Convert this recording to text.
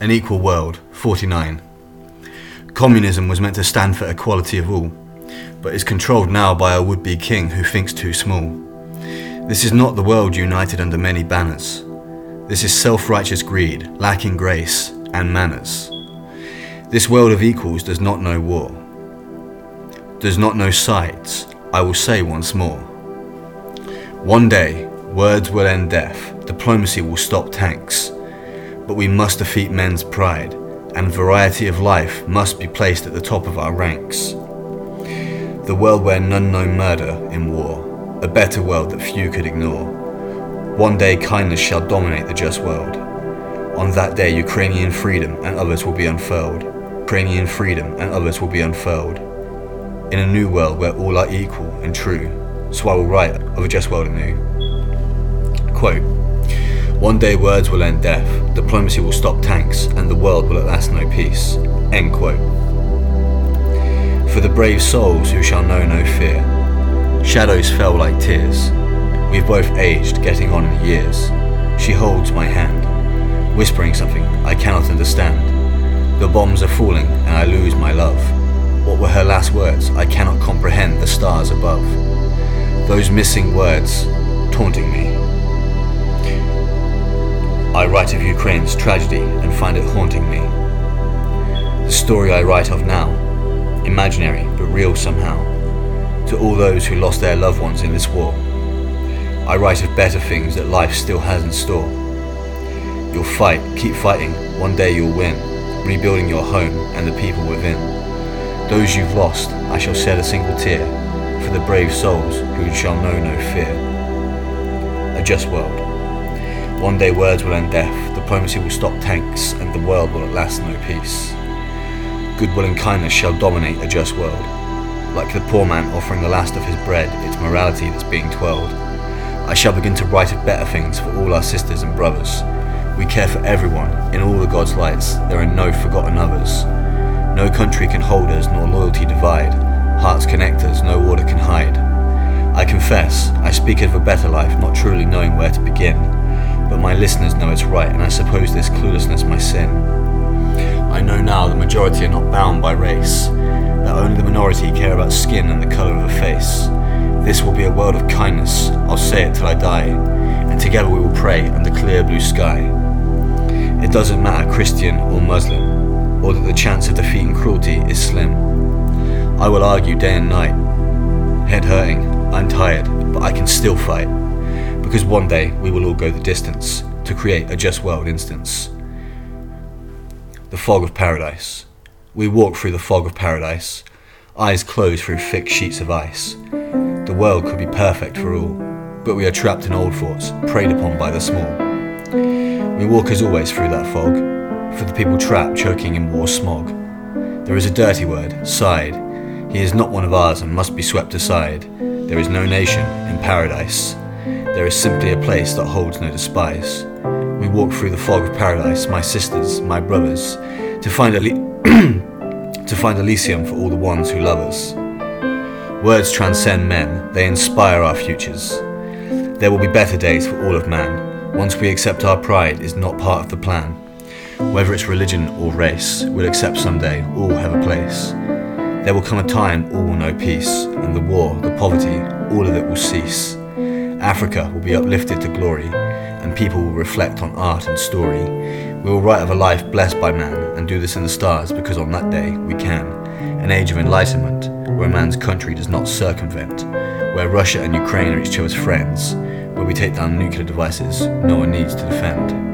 An equal world, 49. Communism was meant to stand for equality of all, but is controlled now by a would be king who thinks too small. This is not the world united under many banners. This is self righteous greed, lacking grace and manners. This world of equals does not know war, does not know sides, I will say once more. One day, words will end death, diplomacy will stop tanks, but we must defeat men's pride, and variety of life must be placed at the top of our ranks. The world where none know murder in war, a better world that few could ignore. One day kindness shall dominate the just world. On that day, Ukrainian freedom and others will be unfurled. Ukrainian freedom and others will be unfurled. In a new world where all are equal and true, so I will write of a just world anew. Quote, one day words will end death, diplomacy will stop tanks, and the world will at last know peace. End quote. For the brave souls who shall know no fear, shadows fell like tears. We've both aged, getting on in years. She holds my hand, whispering something I cannot understand. The bombs are falling, and I lose my love. What were her last words? I cannot comprehend the stars above. Those missing words taunting me. Write of Ukraine's tragedy and find it haunting me. The story I write of now, imaginary but real somehow, to all those who lost their loved ones in this war. I write of better things that life still has in store. You'll fight, keep fighting, one day you'll win, rebuilding your home and the people within. Those you've lost, I shall shed a single tear for the brave souls who shall know no fear. A just world. One day words will end death, diplomacy will stop tanks, and the world will at last know peace. Goodwill and kindness shall dominate a just world. Like the poor man offering the last of his bread, it's morality that's being twirled. I shall begin to write of better things for all our sisters and brothers. We care for everyone, in all the God's lights, there are no forgotten others. No country can hold us, nor loyalty divide. Hearts connect us, no order can hide. I confess, I speak of a better life, not truly knowing where to begin but my listeners know it's right, and I suppose this cluelessness my sin. I know now the majority are not bound by race, that only the minority care about skin and the colour of a face. This will be a world of kindness, I'll say it till I die, and together we will pray under clear blue sky. It doesn't matter Christian or Muslim, or that the chance of defeating cruelty is slim. I will argue day and night. Head hurting, I'm tired, but I can still fight because one day we will all go the distance to create a just world instance. The fog of paradise. We walk through the fog of paradise, eyes closed through thick sheets of ice. The world could be perfect for all, but we are trapped in old thoughts, preyed upon by the small. We walk as always through that fog, for the people trapped choking in war smog. There is a dirty word, side. He is not one of ours and must be swept aside. There is no nation in paradise. There is simply a place that holds no despise. We walk through the fog of paradise, my sisters, my brothers, to find a to find Elysium for all the ones who love us. Words transcend men, they inspire our futures. There will be better days for all of man, once we accept our pride is not part of the plan. Whether it's religion or race, we'll accept someday all have a place. There will come a time all will know peace, and the war, the poverty, all of it will cease. Africa will be uplifted to glory, and people will reflect on art and story. We will write of a life blessed by man, and do this in the stars, because on that day we can. An age of enlightenment, where man's country does not circumvent, where Russia and Ukraine are each other's friends, where we take down nuclear devices no one needs to defend.